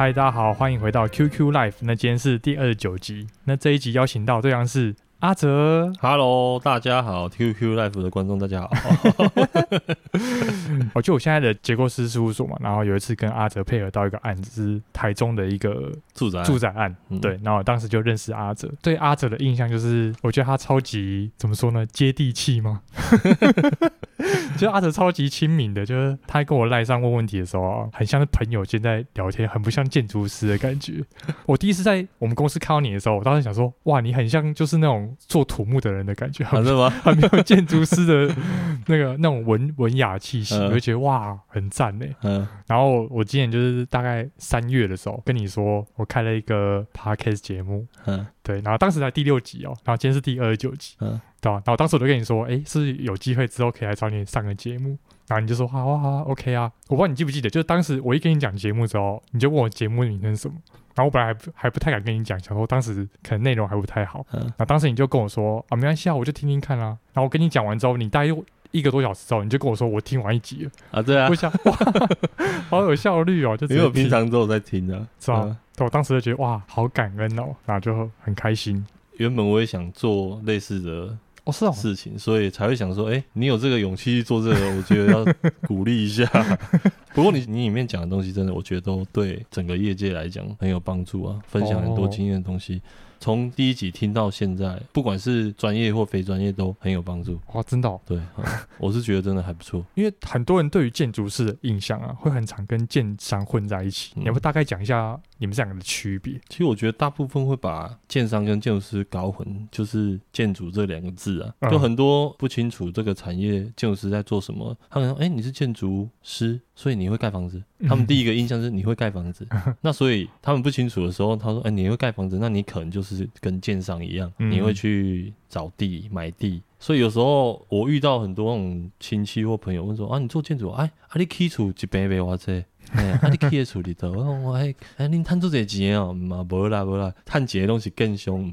嗨，大家好，欢迎回到 QQ Life，。那今天是第二十九集。那这一集邀请到对象是阿泽。Hello，大家好，QQ Life 的观众大家好。我 就我现在的结构师事务所嘛，然后有一次跟阿泽配合到一个案子，是台中的一个住宅住宅案。嗯、对，然后我当时就认识阿泽。对阿泽的印象就是，我觉得他超级怎么说呢，接地气吗？就阿泽超级亲民的，就是他跟我赖上问问题的时候，很像是朋友间在聊天，很不像建筑师的感觉。我第一次在我们公司看到你的时候，我当时想说，哇，你很像就是那种做土木的人的感觉，很是吗？很没有建筑师的 那个那种文文雅气息，我就觉得哇，很赞呢。嗯。然后我今年就是大概三月的时候跟你说，我开了一个 podcast 节目，嗯，对，然后当时才第六集哦，然后今天是第二十九集，嗯。对吧、啊？然后当时我就跟你说，哎，是有机会之后可以来找你上个节目。然后你就说，好啊好啊，OK 啊。我不知道你记不记得，就是当时我一跟你讲节目之后，你就问我节目名称是什么。然后我本来还不还不太敢跟你讲，想说当时可能内容还不太好。嗯。然后当时你就跟我说，啊，没关系啊，我就听听看啦。然后我跟你讲完之后，你大概一个多小时之后，你就跟我说，我听完一集了。啊，对啊。我想，哇，好有效率哦，就因为我平常都有在听啊，是吧？嗯、我当时就觉得哇，好感恩哦，然后就很开心。原本我也想做类似的。哦，是哦，事情，所以才会想说，哎、欸，你有这个勇气去做这个，我觉得要鼓励一下。不过你你里面讲的东西，真的，我觉得都对整个业界来讲很有帮助啊，分享很多经验的东西。哦从第一集听到现在，不管是专业或非专业都很有帮助。哇，真的、哦？对、嗯，我是觉得真的还不错。因为很多人对于建筑师的印象啊，会很常跟建商混在一起。嗯、你要不大概讲一下你们这两个的区别？其实我觉得大部分会把建商跟建筑师搞混，就是建筑这两个字啊，就很多不清楚这个产业建筑师在做什么。他们说：“哎、欸，你是建筑师，所以你会盖房子。”他们第一个印象是你会盖房子。嗯、那所以他们不清楚的时候，他说：“哎、欸，你会盖房子，那你可能就是。”跟建商一样，你会去找地买地，所以有时候我遇到很多那种亲戚或朋友问说啊，你做建筑，哎，啊你起厝一百万哇这，哎，啊你去的厝里头，我我哎，哎，你赚这些钱啊？嘛，无啦无啦，赚钱的东西更凶，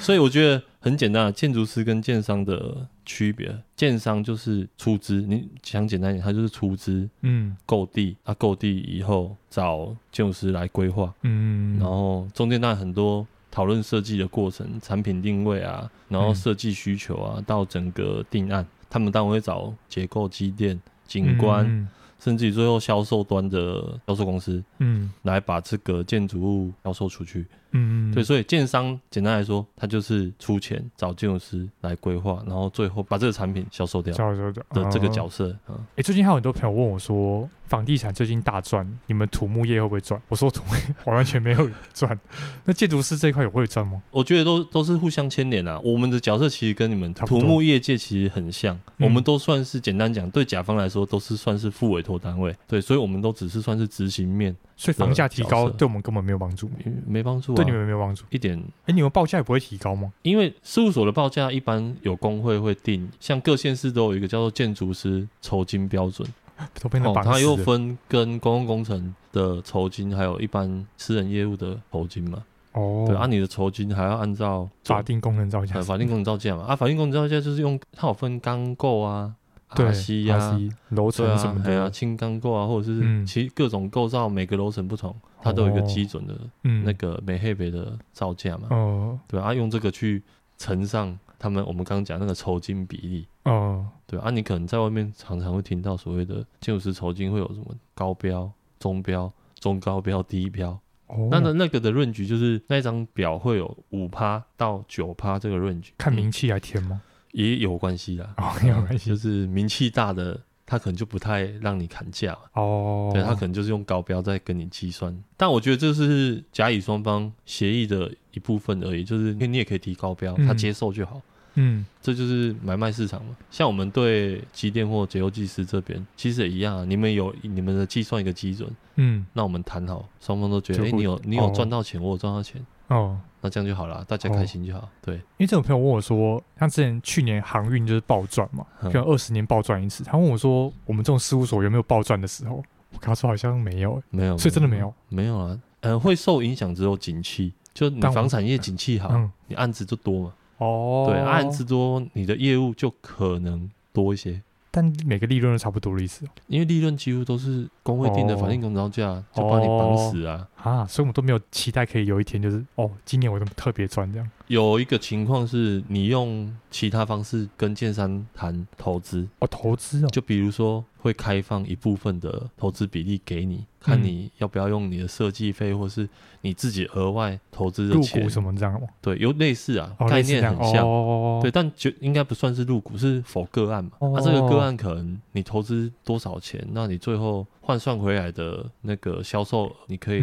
所以我觉得很简单，建筑师跟建商的区别，建商就是出资，你想简单一点，他就是出资，嗯，购地，啊，购地以后找建筑师来规划，嗯，然后中间那很多。讨论设计的过程，产品定位啊，然后设计需求啊，嗯、到整个定案，他们当然会找结构、机电、景观，嗯、甚至于最后销售端的销售公司，嗯，来把这个建筑物销售出去。嗯，对，所以建商简单来说，他就是出钱找建筑师来规划，然后最后把这个产品销售掉，销售掉的这个角色。嗯，哎、欸，最近还有很多朋友问我说，房地产最近大赚，你们土木业会不会赚？我说土木业我完全没有 赚。那建筑师这一块有会赚吗？我觉得都都是互相牵连啊。我们的角色其实跟你们土木业界其实很像，我们都算是简单讲，对甲方来说都是算是副委托单位。对，所以我们都只是算是执行面。所以房价提高对我们根本没有帮助，没帮助，对你们没有帮助一点。哎，你们报价也不会提高吗？因为事务所的报价一般有工会会定，像各县市都有一个叫做建筑师酬金标准，哦，它又分跟公共工程的酬金，还有一般私人业务的酬金嘛。哦，对，按你的酬金还要按照法定工程造价，法定工程造价嘛。啊，法定工程造价就是用它有分钢构啊。对，西呀，楼层什么的，对啊，轻钢构啊，或者是其实各种构造，每个楼层不同，它都有一个基准的，那个美黑北的造价嘛。哦，对啊，用这个去乘上他们我们刚刚讲那个酬金比例。哦，对啊，你可能在外面常常会听到所谓的建筑师酬金会有什么高标、中标、中高标、低标。哦，那那那个的论据就是那张表会有五趴到九趴这个论据，看名气来填吗？也有关系啦，哦，有关系，就是名气大的，他可能就不太让你砍价哦，对，他可能就是用高标在跟你计算，但我觉得这是甲乙双方协议的一部分而已，就是你也可以提高标，他接受就好，嗯，这就是买卖市场嘛。像我们对机电或结构技师这边，其实也一样啊，你们有你们的计算一个基准，嗯，那我们谈好，双方都觉得，哎，你有你有赚到钱，我有赚到钱。哦，那这样就好了，大家开心就好。哦、对，因为这种朋友问我说，像之前去年航运就是暴赚嘛，可能二十年暴赚一次。他问我说，我们这种事务所有没有暴赚的时候？我跟他说好像没有，没有，所以真的没有，没有啊。呃，会受影响只有景气，就你房产业景气好，嗯、你案子就多嘛。哦，对，案子多，你的业务就可能多一些。但每个利润都差不多的意思，因为利润几乎都是工会定的法定工招价，就把你绑死啊！啊，所以我们都没有期待可以有一天就是哦，今年我怎么特别赚这样？有一个情况是你用其他方式跟建商谈投资。哦，投资哦，就比如说会开放一部分的投资比例给你，看你要不要用你的设计费，或是你自己额外投资的钱。什么这样吗？对，有类似啊，概念很像，哦、对，但就应该不算是入股，是否个案嘛？啊、这个个案可能你投资多少钱，那你最后换算回来的那个销售，你可以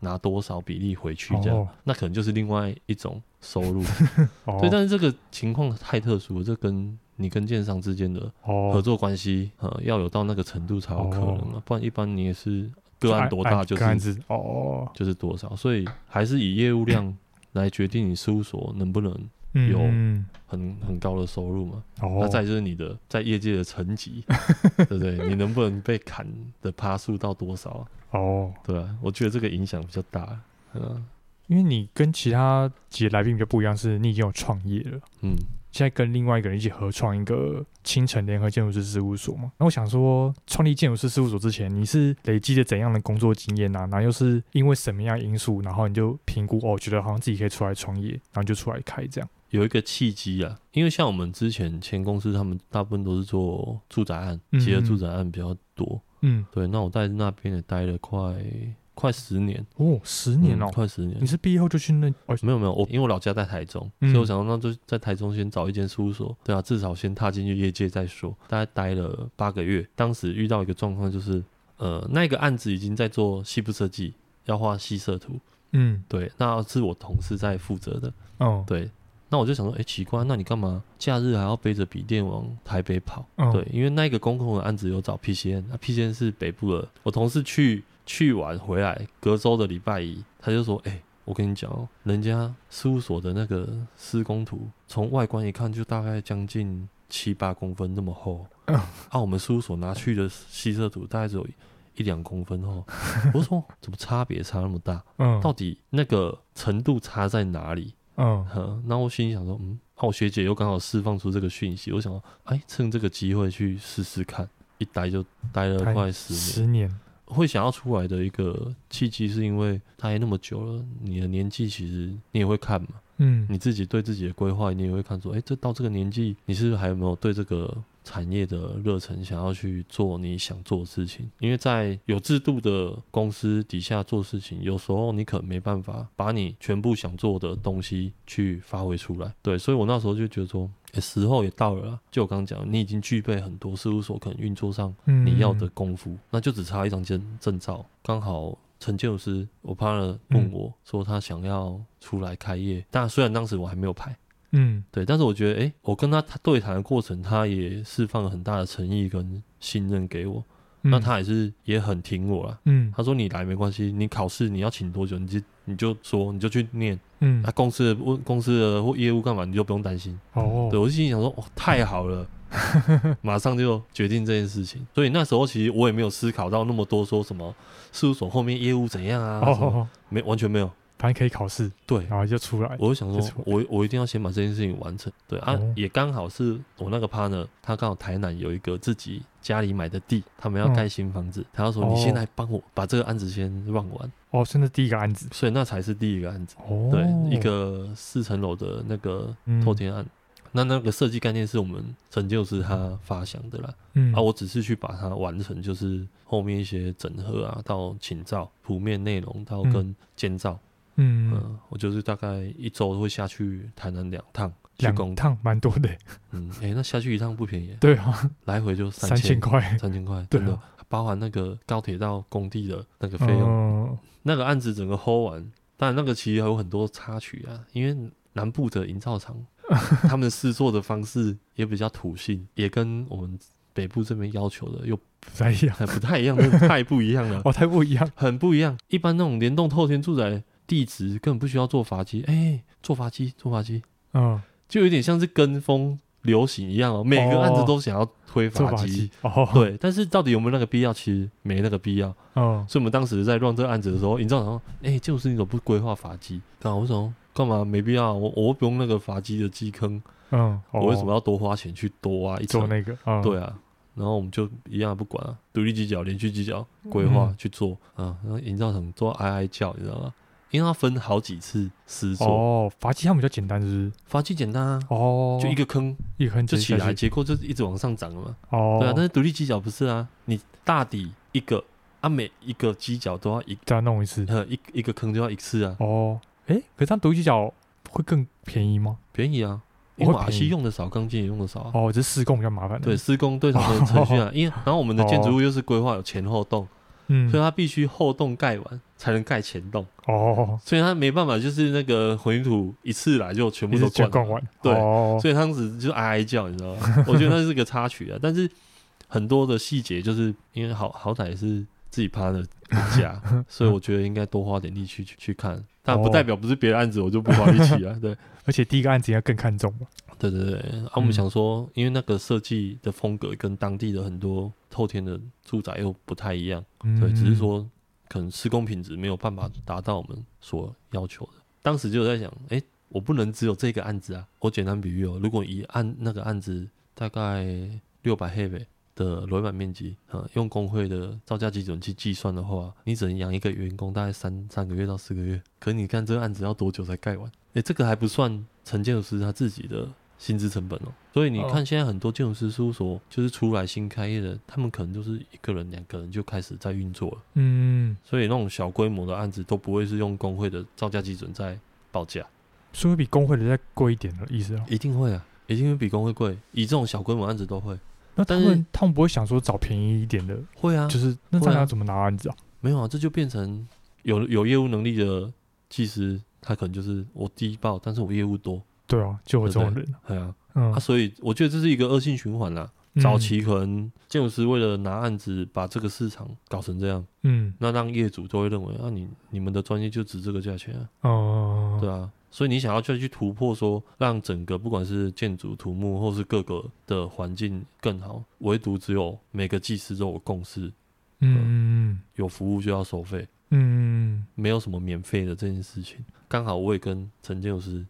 拿多少比例回去？这样，哦、那可能就是另外一种。收入，哦、对，但是这个情况太特殊了，这跟你跟建商之间的合作关系，呃、哦，要有到那个程度才有可能啊，哦、不然一般你也是个案多大就是哦，就是多少，所以还是以业务量来决定你事务所能不能有很很高的收入嘛。哦，那再就是你的在业界的层级，对不对？你能不能被砍的趴数到多少？哦，对啊，我觉得这个影响比较大，嗯。因为你跟其他几个来宾比较不一样，是你已经有创业了，嗯，现在跟另外一个人一起合创一个青城联合建筑师事务所嘛。那我想说，创立建筑师事务所之前，你是累积了怎样的工作经验啊？然后又是因为什么样因素，然后你就评估哦，觉得好像自己可以出来创业，然后就出来开这样。有一个契机啊，因为像我们之前前公司，他们大部分都是做住宅案，结合住宅案比较多，嗯，对。那我在那边也待了快。快十年哦，十年哦、嗯，快十年。你是毕业后就去那？哦，没有没有，我因为我老家在台中，嗯、所以我想说那就在台中先找一间事务所，对啊，至少先踏进去业界再说。大概待了八个月，当时遇到一个状况就是，呃，那个案子已经在做细部设计，要画细设图，嗯，对，那是我同事在负责的，哦，对，那我就想说，哎、欸，奇怪，那你干嘛假日还要背着笔电往台北跑？哦、对，因为那个公共的案子有找 PCN，那 PCN 是北部的，我同事去。去完回来，隔周的礼拜一，他就说：“哎、欸，我跟你讲哦，人家事务所的那个施工图，从外观一看就大概将近七八公分那么厚，嗯、啊，我们事务所拿去的细设图大概只有一两公分厚。”我说：“怎么差别差那么大？嗯，到底那个程度差在哪里？”嗯，那我心里想说：“嗯，那我学姐又刚好释放出这个讯息，我想说，哎，趁这个机会去试试看。一待就待了快十年。”十年。会想要出来的一个契机，是因为待那么久了，你的年纪其实你也会看嘛，嗯，你自己对自己的规划，你也会看说，哎，这到这个年纪，你是不是还有没有对这个产业的热忱，想要去做你想做的事情？因为在有制度的公司底下做事情，有时候你可能没办法把你全部想做的东西去发挥出来，对，所以我那时候就觉得说。欸、时候也到了，就我刚刚讲，你已经具备很多事务所可能运作上你要的功夫，嗯、那就只差一张证证照。刚好陈建武师，我 partner 问我说他想要出来开业，嗯、但虽然当时我还没有牌，嗯，对，但是我觉得，哎、欸，我跟他他对谈的过程，他也释放了很大的诚意跟信任给我。嗯、那他也是也很挺我了。嗯，他说你来没关系，你考试你要请多久，你就你就说你就去念。嗯，那、啊、公司的问公司的或业务干嘛，你就不用担心。哦，对我就心里想说，哦，太好了，马上就决定这件事情。所以那时候其实我也没有思考到那么多，说什么事务所后面业务怎样啊？哦，没完全没有。反正可以考试，对，然后就出来。我就想说，我我一定要先把这件事情完成。对啊，哦、也刚好是我那个 partner，他刚好台南有一个自己家里买的地，他们要盖新房子，嗯、他要说你先来帮我把这个案子先 run 完。哦，现在第一个案子，所以那才是第一个案子。哦，对，一个四层楼的那个透天案，嗯、那那个设计概念是我们陈建筑师他发想的啦。嗯，啊，我只是去把它完成，就是后面一些整合啊，到请照、谱面内容，到跟建造。嗯，嗯，我就是大概一周会下去台南两趟，两趟蛮多的。嗯，哎、欸，那下去一趟不便宜。对啊，来回就三千块，三千块，对的包含那个高铁到工地的那个费用。哦、那个案子整个 hold 完，但那个其实还有很多插曲啊，因为南部的营造厂，他们试做的方式也比较土性，也跟我们北部这边要求的又不太一样，不太一样，太不一样了。哦，太不一样，很不一样。一般那种联动透天住宅。地质根本不需要做筏基，哎、欸，做筏基，做筏基，嗯，就有点像是跟风流行一样哦。每个案子都想要推筏基，哦，对，但是到底有没有那个必要？其实没那个必要，嗯。所以我们当时在 run 这个案子的时候，营造厂说，哎、欸，就是你怎么不规划筏基？干我说干嘛没必要？我我不用那个筏基的基坑，嗯，我为什么要多花钱去多挖一层？做那个，嗯、对啊。然后我们就一样不管啊，独立犄角、连续犄角规划去做、嗯、啊，然后营造厂做哀哀叫，你知道吗？因为它分好几次施作哦，阀机它比较简单，是不是？阀机简单啊，哦，就一个坑，一个坑就起来，结构就一直往上涨了嘛。哦，对啊，但是独立机脚不是啊，你大底一个啊，每一个机脚都要一再弄一次，呃，一一个坑就要一次啊。哦，哎，可是它独立机脚会更便宜吗？便宜啊，因为马西用的少，钢筋也用的少啊。哦，这施工比较麻烦。对，施工对他们的程序啊，因为然后我们的建筑物又是规划有前后栋。嗯，所以它必须后洞盖完才能盖前洞。哦，所以它没办法，就是那个混凝土一次来就全部都灌完，对，所以当时就哀哀叫，你知道吗？我觉得那是个插曲啊，但是很多的细节就是因为好好歹是自己趴的家，所以我觉得应该多花点力气去去看，但不代表不是别的案子我就不花力气啊，对，而且第一个案子应该更看重吧。对对对，啊，我们想说，因为那个设计的风格跟当地的很多透天的住宅又不太一样，嗯、对，只是说可能施工品质没有办法达到我们所要求的。当时就在想，哎，我不能只有这个案子啊。我简单比喻哦，如果以案那个案子大概六百平米的楼板面积，啊，用工会的造价基准去计算的话，你只能养一个员工大概三三个月到四个月。可你看这个案子要多久才盖完？哎，这个还不算陈建筑师他自己的。薪资成本哦，所以你看现在很多建筑师事务所就是出来新开业的，他们可能就是一个人、两个人就开始在运作了。嗯，所以那种小规模的案子都不会是用工会的造价基准在报价，是会比工会的再贵一点的意思啊？一定会啊，一定会比工会贵。以这种小规模案子都会。那他们但是他们不会想说找便宜一点的？会啊，就是那这样要怎么拿案子啊？没有啊，这就变成有有业务能力的技师，他可能就是我低报，但是我业务多。对啊，就有这种人。对啊，嗯、啊，所以我觉得这是一个恶性循环啦。嗯、早期可能建筑师为了拿案子，把这个市场搞成这样，嗯，那让业主都会认为啊，你你们的专业就值这个价钱啊。哦，对啊，所以你想要再去突破说，让整个不管是建筑土木或是各个的环境更好，唯独只有每个技师都有共识，嗯，嗯，有服务就要收费，嗯，没有什么免费的这件事情。刚好我也跟陈建筑师。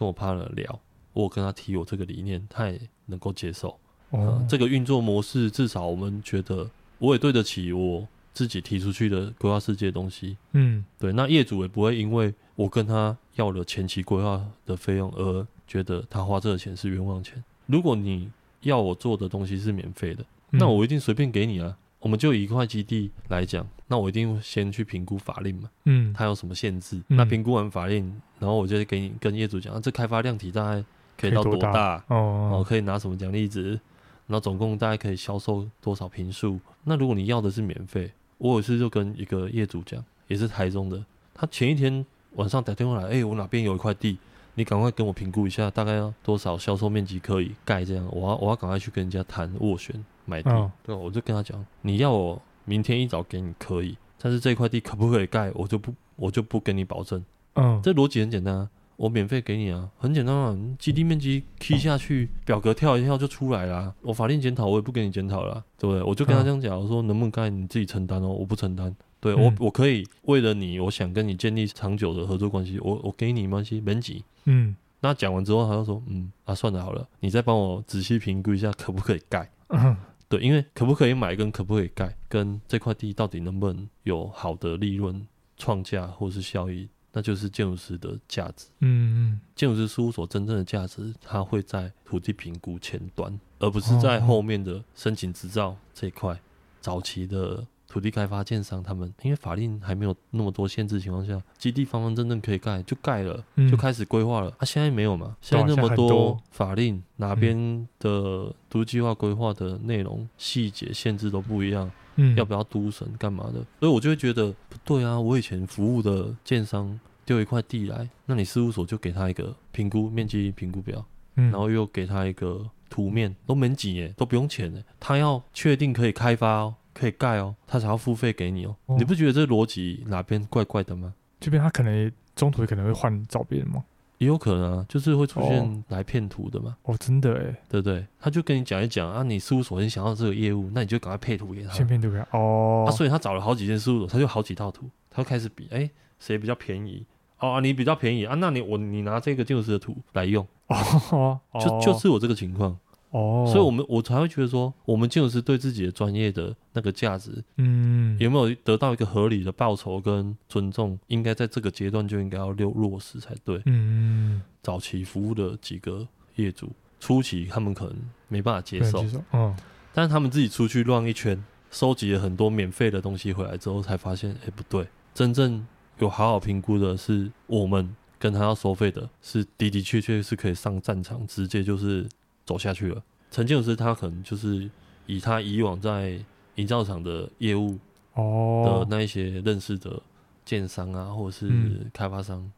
跟我 partner 聊，我跟他提我这个理念，他也能够接受。哦、呃，这个运作模式至少我们觉得我也对得起我自己提出去的规划世界的东西。嗯，对，那业主也不会因为我跟他要了前期规划的费用而觉得他花这个钱是冤枉钱。如果你要我做的东西是免费的，嗯、那我一定随便给你啊。我们就以一块基地来讲，那我一定先去评估法令嘛，嗯，它有什么限制？嗯、那评估完法令，然后我就给你跟业主讲，啊，这开发量体大概可以到多大？哦，可以拿什么奖励值？然后总共大概可以销售多少坪数？那如果你要的是免费，我有一次就跟一个业主讲，也是台中的，他前一天晚上打电话来，哎、欸，我哪边有一块地，你赶快跟我评估一下，大概要多少销售面积可以盖这样，我要我要赶快去跟人家谈斡旋。买地，哦、对，我就跟他讲，你要我明天一早给你可以，但是这块地可不可以盖，我就不，我就不跟你保证。嗯，这逻辑很简单啊，我免费给你啊，很简单啊，基地面积 key 下去，表格跳一跳就出来了。我法令检讨我也不给你检讨了，对不对？我就跟他这样讲，我说能不能盖你自己承担哦，我不承担。对、嗯、我，我可以为了你，我想跟你建立长久的合作关系，我我给你没关系，免急。嗯，那讲完之后，他就说，嗯啊，算了好了，你再帮我仔细评估一下，可不可以盖？嗯对，因为可不可以买跟可不可以盖，跟这块地到底能不能有好的利润创价或是效益，那就是建筑师的价值。嗯嗯，建筑师事务所真正的价值，它会在土地评估前端，而不是在后面的申请执照这一块，早期的。土地开发建商他们，因为法令还没有那么多限制情况下，基地方方正正可以盖就盖了，嗯、就开始规划了。啊，现在没有嘛？现在那么多法令，哪边的都计划规划的内容细节限制都不一样，嗯、要不要都审干嘛的？所以我就会觉得不对啊！我以前服务的建商丢一块地来，那你事务所就给他一个评估面积评估表，嗯、然后又给他一个图面，都没几年，都不用钱的，他要确定可以开发哦。可以盖哦，他才要付费给你哦。哦，你不觉得这逻辑哪边怪怪的吗？这边他可能中途可能会换找别人吗？也有可能啊，就是会出现来骗图的嘛。哦，真的哎，对不对？他就跟你讲一讲啊，你事务所你想要这个业务，那你就赶快配图给他。先配图给他哦。啊，所以他找了好几间事务所，他就好几套图，他就开始比，哎，谁比较便宜？哦，你比较便宜啊，那你我你拿这个建筑师的图来用，哦，就就是我这个情况。哦，所以我们我才会觉得说，我们建筑师对自己的专业的那个价值，嗯，有没有得到一个合理的报酬跟尊重？应该在这个阶段就应该要落落实才对。嗯，早期服务的几个业主，初期他们可能没办法接受，嗯，但是他们自己出去乱一圈，收集了很多免费的东西回来之后，才发现，哎，不对，真正有好好评估的是我们跟他要收费的，是的的确确是可以上战场，直接就是。走下去了，陈建筑师他可能就是以他以往在营造厂的业务哦的那一些认识的建商啊，或者是开发商，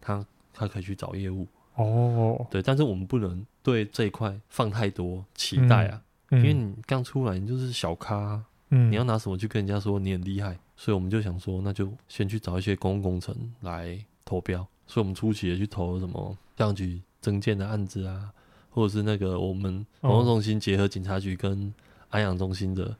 他他可以去找业务哦。对，但是我们不能对这一块放太多期待啊，因为你刚出来，你就是小咖，你要拿什么去跟人家说你很厉害？所以我们就想说，那就先去找一些公共工程来投标。所以我们初期也去投什么这局增建的案子啊。或者是那个我们活动中心结合警察局跟安养中心的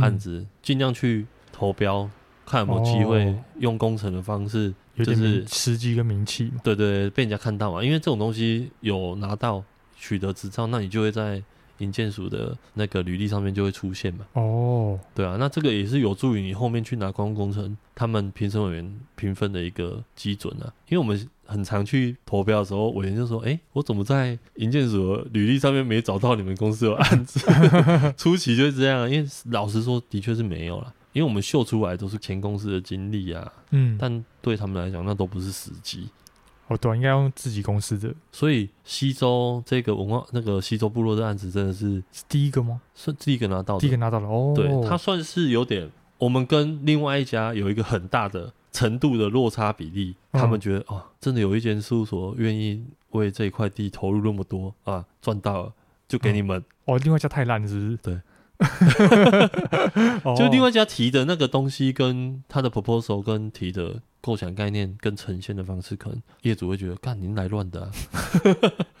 案子，尽、嗯、量去投标，看有没有机会用工程的方式，就是时机跟名气，对，对对，被人家看到嘛。因为这种东西有拿到取得执照，那你就会在。营建署的那个履历上面就会出现嘛？哦，对啊，那这个也是有助于你后面去拿公共工程他们评审委员评分的一个基准啊。因为我们很常去投标的时候，委员就说：“哎、欸，我怎么在银建署的履历上面没找到你们公司有案子？” 初期就是这样，因为老实说，的确是没有了。因为我们秀出来都是前公司的经历啊，嗯，但对他们来讲，那都不是实际。哦，对，应该用自己公司的。所以西周这个文化，那个西周部落的案子，真的是是第一个吗？是第一个拿到的，第一个拿到了。哦，对，他算是有点，我们跟另外一家有一个很大的程度的落差比例。嗯、他们觉得，哦，真的有一间事务所愿意为这一块地投入那么多啊，赚到了，就给你们。嗯、哦，另外一家太烂了，是不是？对。就另外一家提的那个东西，跟他的 proposal 跟提的构想概念跟呈现的方式，可能业主会觉得，干您来乱的、啊。哎、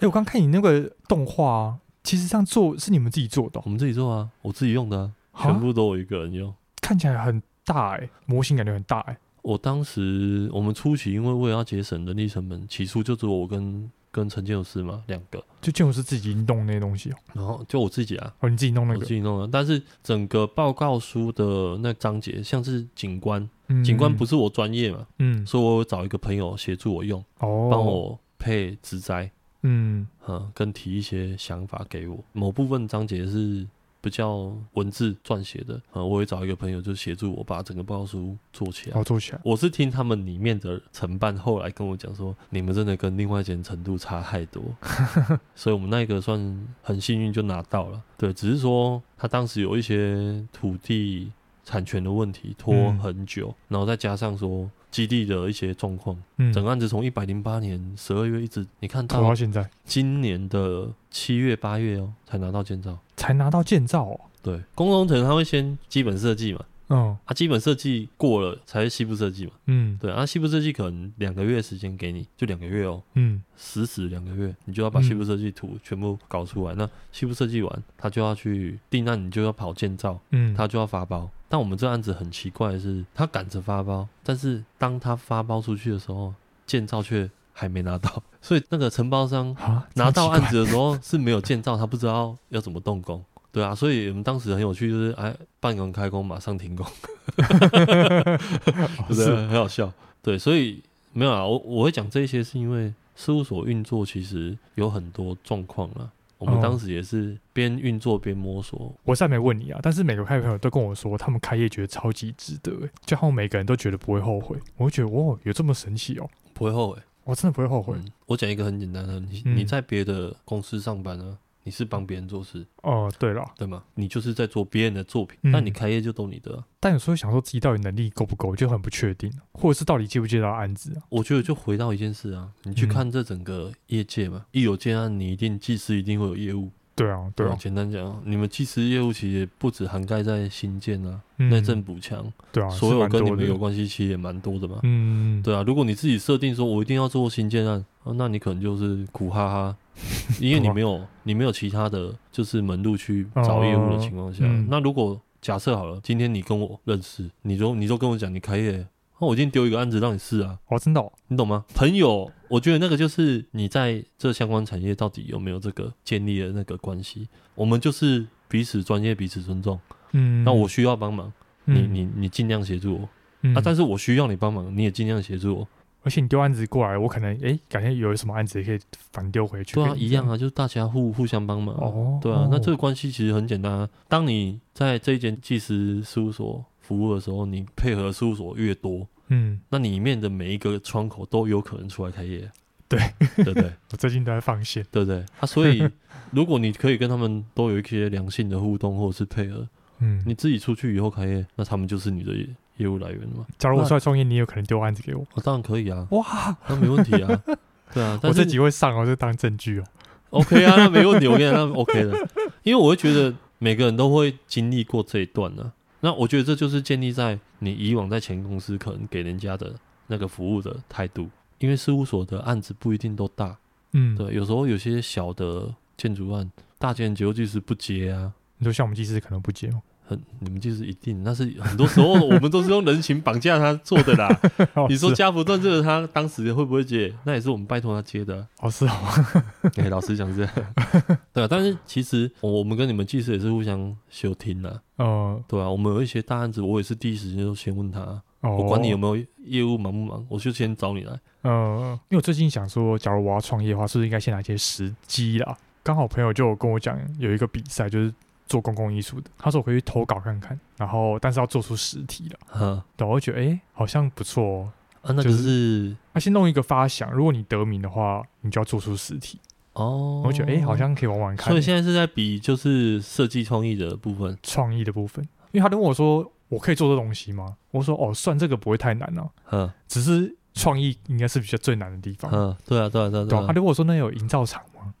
欸，我刚看你那个动画、啊，其实这样做是你们自己做的、哦，我们自己做啊，我自己用的、啊，全部都我一个人用。看起来很大哎、欸，模型感觉很大哎、欸。我当时我们初期因为为了要节省人力成本，起初就只有我跟。跟陈建武师嘛，两个。就建筑师自己弄那些东西哦，然后就我自己啊，哦，你自己弄那个，我自己弄的。但是整个报告书的那章节，像是景观，嗯、景观不是我专业嘛，嗯，所以我找一个朋友协助我用，哦，帮我配植栽，嗯，嗯，跟提一些想法给我。某部分章节是。比较文字撰写的，呃，我会找一个朋友就协助我把整个报告书做起来。哦，做起来。我是听他们里面的承办后来跟我讲说，你们真的跟另外一间程度差太多，所以我们那个算很幸运就拿到了。对，只是说他当时有一些土地产权的问题拖很久，嗯、然后再加上说。基地的一些状况，嗯，整个案子从一百零八年十二月一直，你看到现在，今年的七月八月哦，才拿到建造，才拿到建造哦。对，公共工程他会先基本设计嘛，嗯，他基本设计过了才是西部设计嘛，嗯，对，啊，西部设计可能两个月时间给你，就两个月哦，嗯，死死两个月，你就要把西部设计图全部搞出来，那西部设计完，他就要去定案，你就要跑建造，嗯，他就要发包。但我们这案子很奇怪的是，他赶着发包，但是当他发包出去的时候，建造却还没拿到，所以那个承包商拿到案子的时候是没有建造，他不知道要怎么动工，对啊，所以我们当时很有趣，就是哎，办完开工马上停工，不是。很好笑，对，所以没有啊，我我会讲这些是因为事务所运作其实有很多状况啊。我们当时也是边运作边摸索。哦。我现在没问你啊，但是每个开业朋友都跟我说，他们开业觉得超级值得，就好像每个人都觉得不会后悔。我就觉得，哇，有这么神奇哦，不会后悔，我真的不会后悔。嗯、我讲一个很简单的，你你在别的公司上班呢？你是帮别人做事哦，对了，对吗？你就是在做别人的作品，那、嗯、你开业就都你的。但有时候想说自己到底能力够不够，就很不确定，或者是到底接不接到案子啊？我觉得就回到一件事啊，你去看这整个业界嘛，嗯、一有建案，你一定技师一定会有业务。对啊，对啊。简单讲，你们技师业务其实不止涵盖在新建啊、内政补强，对啊，所有跟你们有关系其实也蛮多的嘛。嗯，对啊。如果你自己设定说我一定要做新建案，那你可能就是苦哈哈，因为你没有你没有其他的就是门路去找业务的情况下。那如果假设好了，今天你跟我认识，你就你就跟我讲你开业，那我今天丢一个案子让你试啊。哦，真的、哦，你懂吗？朋友，我觉得那个就是你在这相关产业到底有没有这个建立的那个关系。我们就是彼此专业，彼此尊重。嗯，那我需要帮忙，你你你尽量协助我。嗯、啊，但是我需要你帮忙，你也尽量协助我。而且你丢案子过来，我可能哎、欸，改天有什么案子也可以反丢回去。对啊，一样啊，就是大家互互相帮忙。哦，对啊，那这个关系其实很简单啊。当你在这一间技师事务所服务的时候，你配合事务所越多，嗯，那里面的每一个窗口都有可能出来开业。对，对不对？我最近都在放线，对不对？啊，所以如果你可以跟他们都有一些良性的互动或者是配合，嗯，你自己出去以后开业，那他们就是你的。业务来源嘛？假如我出来创业，你有可能丢案子给我？我当然可以啊！哇，那没问题啊！对啊，我这集会上哦，就当证据哦。OK 啊，那没问题，我跟你讲，那 OK 的。因为我会觉得每个人都会经历过这一段呢。那我觉得这就是建立在你以往在前公司可能给人家的那个服务的态度。因为事务所的案子不一定都大，嗯，对，有时候有些小的建筑案，大建筑技师不接啊。你说像我们技师可能不接哦。很，你们就是一定，那是很多时候我们都是用人情绑架他做的啦。你说家福断这个，他当时会不会接？那也是我们拜托他接的。哦，是哦。哎，老实讲是这样。对啊，但是其实我们跟你们技师也是互相休听的。哦，对啊，我们有一些大案子，我也是第一时间就先问他。哦，我管你有没有业务忙不忙，我就先找你来。嗯，因为我最近想说，假如我要创业的话，是不是应该先拿一些时机啦？刚好朋友就有跟我讲，有一个比赛就是。做公共艺术的，他说我可以去投稿看看，然后但是要做出实体了。嗯，对，我觉得哎、欸，好像不错哦。啊，那就是他先弄一个发想，如果你得名的话，你就要做出实体。哦，我觉得哎、欸，好像可以玩玩看。所以现在是在比就是设计创意的部分，创意的部分。因为他问我说，我可以做这东西吗？我说哦，算这个不会太难了。嗯，只是创意应该是比较最难的地方。嗯，对啊，对啊，对啊。对啊，他跟我说那有营造厂吗？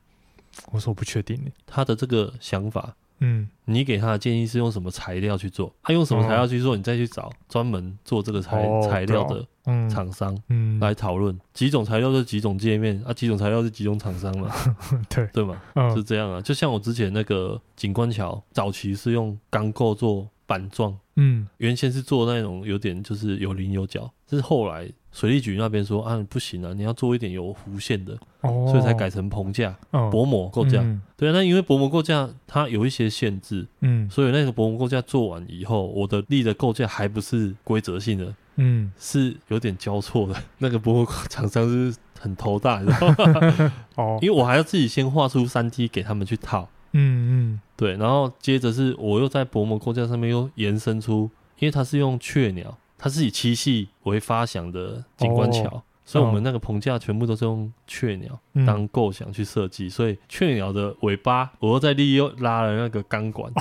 我说我不确定呢。他的这个想法。嗯，你给他的建议是用什么材料去做？他用什么材料去做？你再去找专门做这个材材料的厂商，嗯，来讨论几种材料是几种界面啊，几种材料是几种厂商嘛？对对嘛，是这样啊。就像我之前那个景观桥，早期是用钢构做板状，嗯，原先是做那种有点就是有棱有角，是后来。水利局那边说啊，不行啊，你要做一点有弧线的，哦、所以才改成棚架、哦、薄膜构架。嗯、对啊，那因为薄膜构架它有一些限制，嗯，所以那个薄膜构架做完以后，我的力的构架还不是规则性的，嗯，是有点交错的。那个薄膜厂商是很头大，你知道吗？哦，因为我还要自己先画出三 D 给他们去套，嗯嗯，对，然后接着是我又在薄膜构架上面又延伸出，因为它是用雀鸟。它是以七系为发想的景观桥，哦、所以我们那个棚架全部都是用雀鸟当构想去设计。嗯、所以雀鸟的尾巴，我又在利用拉了那个钢管，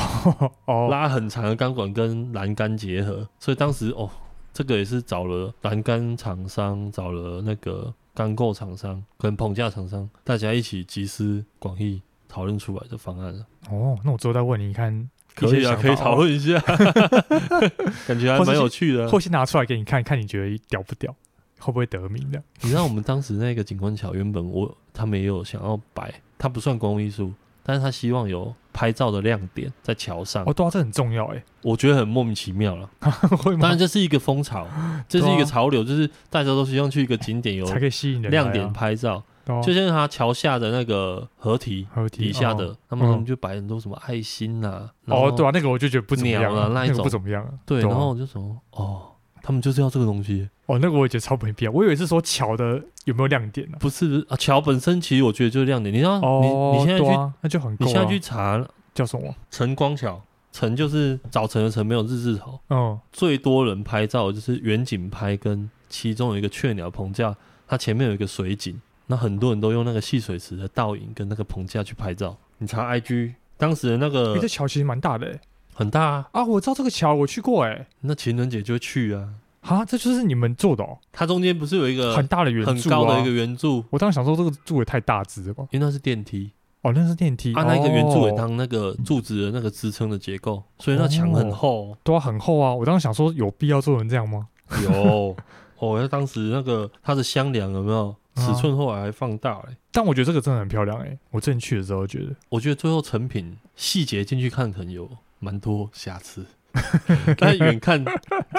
哦、拉很长的钢管跟栏杆结合。所以当时哦，这个也是找了栏杆厂商，找了那个钢构厂商跟棚架厂商，大家一起集思广益讨论出来的方案了。哦，那我之后再问你，你看。可以啊，可以讨论一下，感觉还蛮有趣的。或先拿出来给你看看，你觉得屌不屌，会不会得名的？你知道我们当时那个景观桥，原本我他们也有想要摆，它不算公共艺术，但是他希望有拍照的亮点在桥上。哦，对啊，这很重要哎，我觉得很莫名其妙了。当然这是一个风潮，这是一个潮流，就是大家都希望去一个景点有才可以吸引亮点拍照。就像他桥下的那个河堤，河堤底下的，他们就摆很多什么爱心呐，哦，对啊，那个我就觉得不怎么样，那一种。不怎么样，对，然后我就说，哦，他们就是要这个东西，哦，那个我也觉得超没必要，我以为是说桥的有没有亮点呢？不是啊，桥本身其实我觉得就是亮点，你知道，你你现在去，那就很，你现在去查叫什么？晨光桥，晨就是早晨的晨，没有日字头，嗯，最多人拍照就是远景拍，跟其中有一个雀鸟棚架，它前面有一个水景。那很多人都用那个戏水池的倒影跟那个棚架去拍照。你查 IG，当时的那个，这桥其实蛮大的，很大啊！啊，我知道这个桥，我去过哎。那情人节就去啊！啊，这就是你们做的哦。它中间不是有一个很大的圆柱，很高的一个圆柱？我当时想说这个柱也太大只了吧？因为那是电梯哦，那是电梯啊。那个圆柱也当那个柱子的那个支撑的结构，所以那墙很厚，对啊，很厚啊。我当时想说，有必要做成这样吗？有哦，那当时那个它的箱梁有没有？尺寸后来还放大了、欸，但我觉得这个真的很漂亮哎、欸！我之前去的时候觉得，我觉得最后成品细节进去看可能有蛮多瑕疵，但远看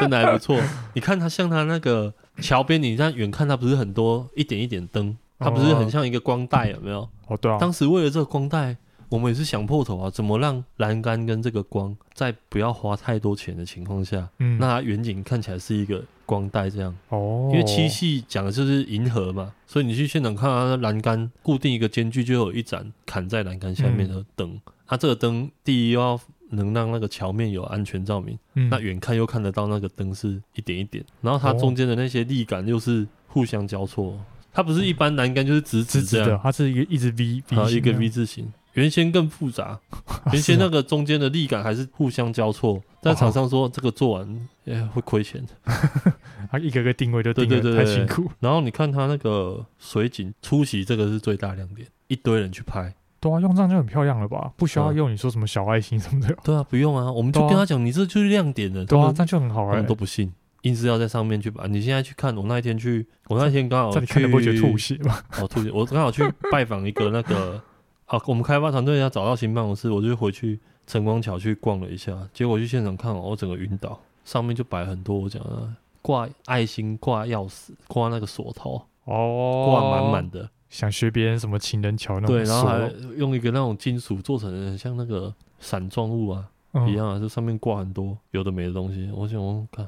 真的还不错。你看它像它那个桥边，你在远看它不是很多一点一点灯，它不是很像一个光带，有没有？哦，对啊。当时为了这个光带。我们也是想破头啊，怎么让栏杆跟这个光在不要花太多钱的情况下，嗯，那它远景看起来是一个光带这样。哦。因为七系讲的就是银河嘛，所以你去现场看它的栏杆固定一个间距，就有一盏砍在栏杆下面的灯。嗯、啊，这个灯第一要能让那个桥面有安全照明，嗯、那远看又看得到那个灯是一点一点，然后它中间的那些力感又是互相交错，它不是一般栏杆就是直直，的，它是一个一直 V V 型，一个 V 字形。原先更复杂，原先那个中间的力感还是互相交错，但厂商说这个做完哎会亏钱，他 一个个定位就定位太辛苦。然后你看他那个水景出席，这个是最大亮点，一堆人去拍，对啊，用这样就很漂亮了吧？不需要用你说什么小爱心什么的，对啊，不用啊，我们就跟他讲，你这就是亮点了，对啊，这样就很好玩，都不信，硬是要在上面去把。你现在去看，我那一天去，我那天刚好去，你不会觉得吐血吗？哦，吐血，我刚好去拜访一个那个。好，我们开发团队要找到新办公室，我就回去晨光桥去逛了一下，结果去现场看，我整个晕倒。上面就摆很多我讲的挂爱心、挂钥匙、挂那个锁头，哦，挂满满的。想学别人什么情人桥那种，对，然后还用一个那种金属做成的，像那个伞状物啊、嗯、一样啊，就上面挂很多有的没的东西。我想我看，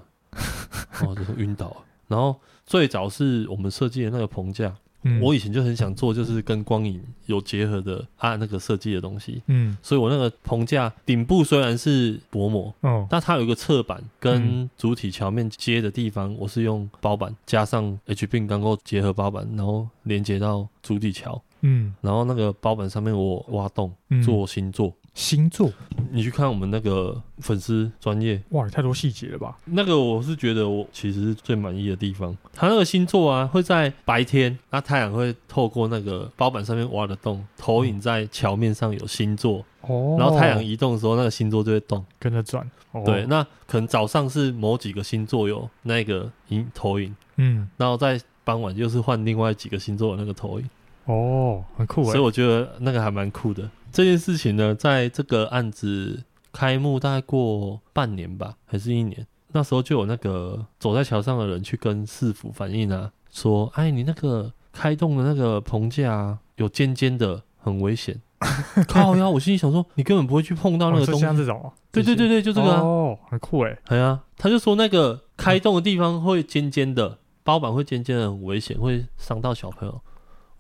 哦，就是晕倒。然后最早是我们设计的那个棚架。嗯、我以前就很想做，就是跟光影有结合的啊，那个设计的东西。嗯，所以我那个棚架顶部虽然是薄膜，哦，但它有一个侧板跟主体桥面接的地方，我是用包板加上 HB 钢构结合包板，然后连接到主体桥。嗯，然后那个包板上面我挖洞做星座。星座，你去看我们那个粉丝专业，哇，太多细节了吧？那个我是觉得我其实是最满意的地方。它那个星座啊，会在白天，那太阳会透过那个包板上面挖的洞，投影在桥面上有星座。哦，然后太阳移动的时候，那个星座就会动，跟着转。哦、对，那可能早上是某几个星座有那个影投影，嗯，然后在傍晚就是换另外几个星座的那个投影。哦，很酷，所以我觉得那个还蛮酷的。这件事情呢，在这个案子开幕大概过半年吧，还是一年？那时候就有那个走在桥上的人去跟市府反映啊，说：“哎，你那个开动的那个棚架有尖尖的，很危险。”靠呀，我心里想说，你根本不会去碰到那个东西。像这种，对对对对，就这个哦，很酷哎。对啊，他就说那个开洞的地方会尖尖的，包板会尖尖的，很危险，会伤到小朋友。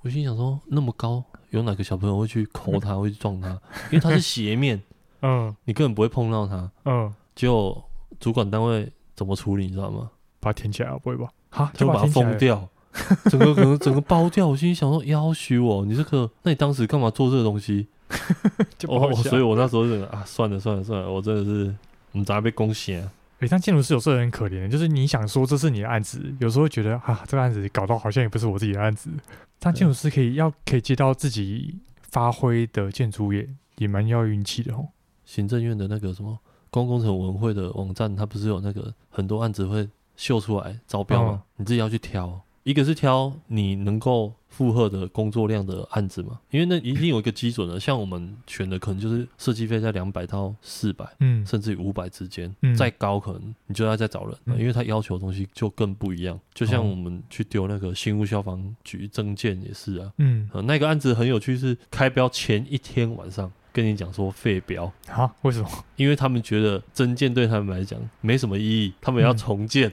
我心想说，那么高，有哪个小朋友会去抠它，会去撞它？因为它是斜面，嗯，你根本不会碰到它，嗯。结果主管单位怎么处理，你知道吗？把它填起来，不会吧？哈，就把它封掉，整个可能整个包掉。我心里想说，要挟我，你这个，那你当时干嘛做这个东西？哦，所以我那时候就啊，算了算了算了，我真的是，我们咋被攻陷啊？诶、欸，但建筑师有时候很可怜，就是你想说这是你的案子，有时候觉得啊，这个案子搞到好像也不是我自己的案子。但建筑师可以要可以接到自己发挥的建筑业也蛮要运气的哦。行政院的那个什么公共工程委员会的网站，它不是有那个很多案子会秀出来招标吗？嗯、你自己要去挑，一个是挑你能够。负荷的工作量的案子嘛，因为那一定有一个基准的，像我们选的可能就是设计费在两百到四百，嗯，甚至于五百之间，嗯，再高可能你就要再找人，嗯，因为他要求的东西就更不一样。就像我们去丢那个新屋消防局增建也是啊，嗯，那个案子很有趣，是开标前一天晚上跟你讲说废标啊？为什么？因为他们觉得增建对他们来讲没什么意义，他们要重建。嗯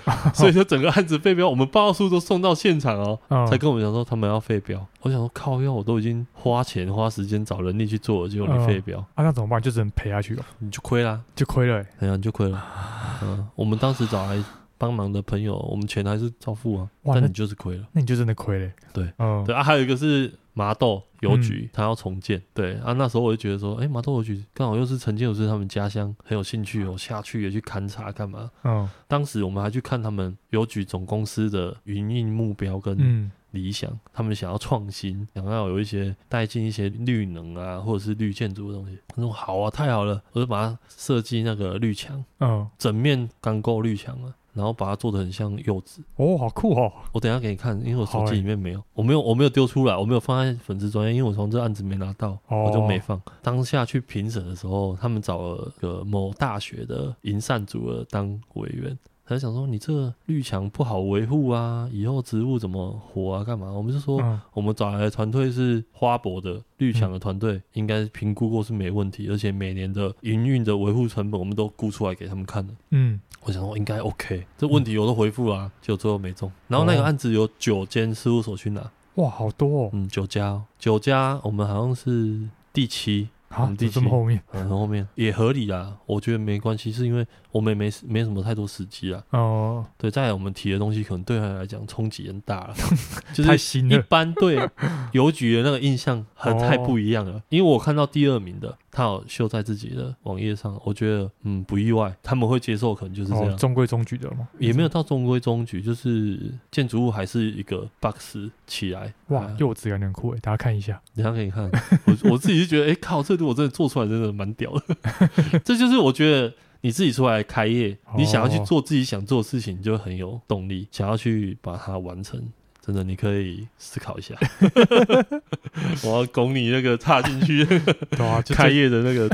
所以说整个案子废标，我们报告书都送到现场哦，哦才跟我们讲说他们要废标。我想说靠腰，我都已经花钱花时间找人力去做了，结果你废标，啊那怎么办？就只能赔下去了，你就亏啦，就亏了、欸，哎呀，你就亏了。嗯，我们当时找来帮忙的朋友，我们钱还是照付啊，哇但你就是亏了，那你就真的亏了、欸。对，嗯，对啊，还有一个是。麻豆邮局，他要重建，嗯、对啊，那时候我就觉得说，哎、欸，麻豆邮局刚好又是陈建筑师他们家乡，很有兴趣，我下去也去勘察干嘛？嗯，当时我们还去看他们邮局总公司的营运目标跟理想，嗯、他们想要创新，想要有一些带进一些绿能啊，或者是绿建筑的东西。他说好啊，太好了，我就把它设计那个绿墙，嗯，整面钢构绿墙啊。然后把它做得很像柚子。哦，好酷哦！我等一下给你看，因为我手机里面没有，我没有，我没有丢出来，我没有放在粉丝专业，因为我从这案子没拿到，哦、我就没放。当下去评审的时候，他们找了个某大学的营善组的当委员。他想说，你这个绿墙不好维护啊，以后植物怎么活啊？干嘛？我们就说，嗯、我们找来的团队是花博的绿墙的团队，嗯、应该评估过是没问题，而且每年的营运的维护成本我们都估出来给他们看了。嗯，我想说应该 OK，这问题我都回复了、啊，结果最后没中。然后那个案子有九间事务所去拿，哇，好多哦。嗯，九家，九家，我们好像是第七。好，第这么后面，很后面。也合理啦，我觉得没关系，是因为我们也没没什么太多时机啊。哦，对，再来我们提的东西可能对他来讲冲击很大了，就是一般对邮局的那个印象很太不一样了。因为我看到第二名的，他有秀在自己的网页上，我觉得嗯不意外，他们会接受，可能就是这样，中规中矩的嘛，也没有到中规中矩，就是建筑物还是一个 box 起来。哇，柚子有点酷诶，大家看一下，等下给你看，我 我自己就觉得，哎靠，这。我真的做出来真的蛮屌的，这就是我觉得你自己出来开业，你想要去做自己想做的事情，你就很有动力，想要去把它完成。真的，你可以思考一下。我要拱你那个踏进去，对啊，开业的那个，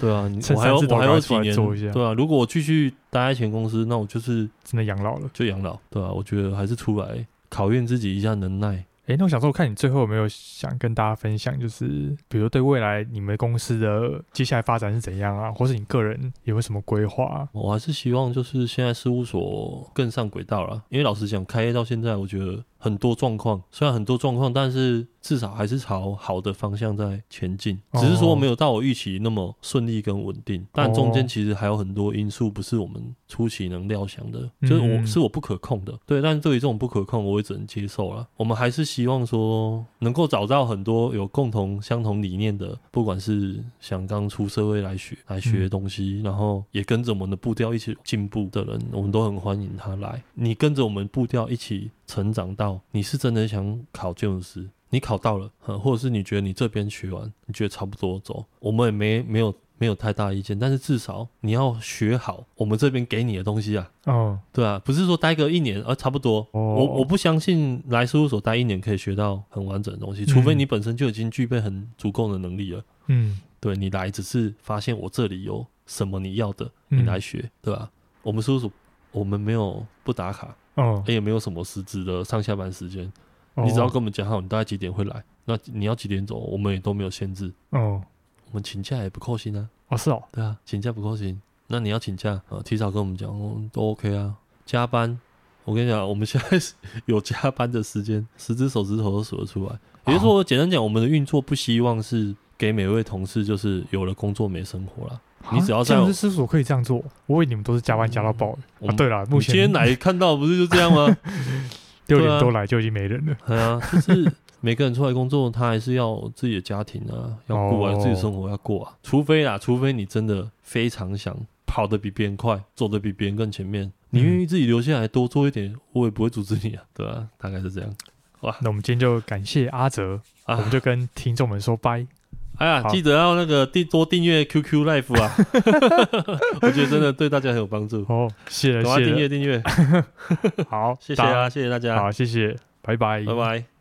对啊，我还有我还有几年做一下，对啊，如果我继续待在前公司，那我就是真的养老了，就养老，对啊，我觉得还是出来考验自己一下能耐。哎，那我想说，我看你最后有没有想跟大家分享，就是比如对未来你们公司的接下来发展是怎样啊，或是你个人有没有什么规划？我还是希望就是现在事务所更上轨道了，因为老实讲，开业到现在，我觉得。很多状况，虽然很多状况，但是至少还是朝好的方向在前进。只是说没有到我预期那么顺利跟稳定，但中间其实还有很多因素不是我们初期能料想的，就是我是我不可控的。对，但是对于这种不可控，我也只能接受了。我们还是希望说能够找到很多有共同相同理念的，不管是想刚出社会来学来学东西，然后也跟着我们的步调一起进步的人，我们都很欢迎他来。你跟着我们步调一起。成长到你是真的想考建筑师，你考到了，或者是你觉得你这边学完，你觉得差不多走，我们也没没有没有太大意见。但是至少你要学好我们这边给你的东西啊。哦，对啊，不是说待个一年，啊差不多。哦，我我不相信来事务所待一年可以学到很完整的东西，除非你本身就已经具备很足够的能力了。嗯，对，你来只是发现我这里有什么你要的，你来学，对吧？我们事务所我们没有不打卡。哦，也没有什么实质的上下班时间，哦、你只要跟我们讲好，你大概几点会来，那你要几点走，我们也都没有限制。哦，我们请假也不扣薪啊。哦，是哦，对啊，请假不扣薪。那你要请假啊，提早跟我们讲，都 OK 啊。加班，我跟你讲，我们现在有加班的时间，十只手指头都数得出来。也就是说，简单讲，我们的运作不希望是给每位同事就是有了工作没生活了。你只要在建筑师事务所可以这样做，我以为你们都是加班加到爆的。嗯、啊，对了，目前今天来看到不是就这样吗？六点多来就已经没人了。对啊，就是每个人出来工作，他还是要自己的家庭啊，要过啊，哦、自己的生活要过啊。除非啊，除非你真的非常想跑得比别人快，走得比别人更前面，你愿意自己留下来多做一点，我也不会阻止你啊。对啊，大概是这样。哇，那我们今天就感谢阿泽，啊、我们就跟听众们说拜。哎呀，好记得要那个订多订阅 QQ Life 啊！我觉得真的对大家很有帮助哦。谢谢，订阅订阅。好，谢谢啊，谢谢大家。好，谢谢，拜拜，拜拜。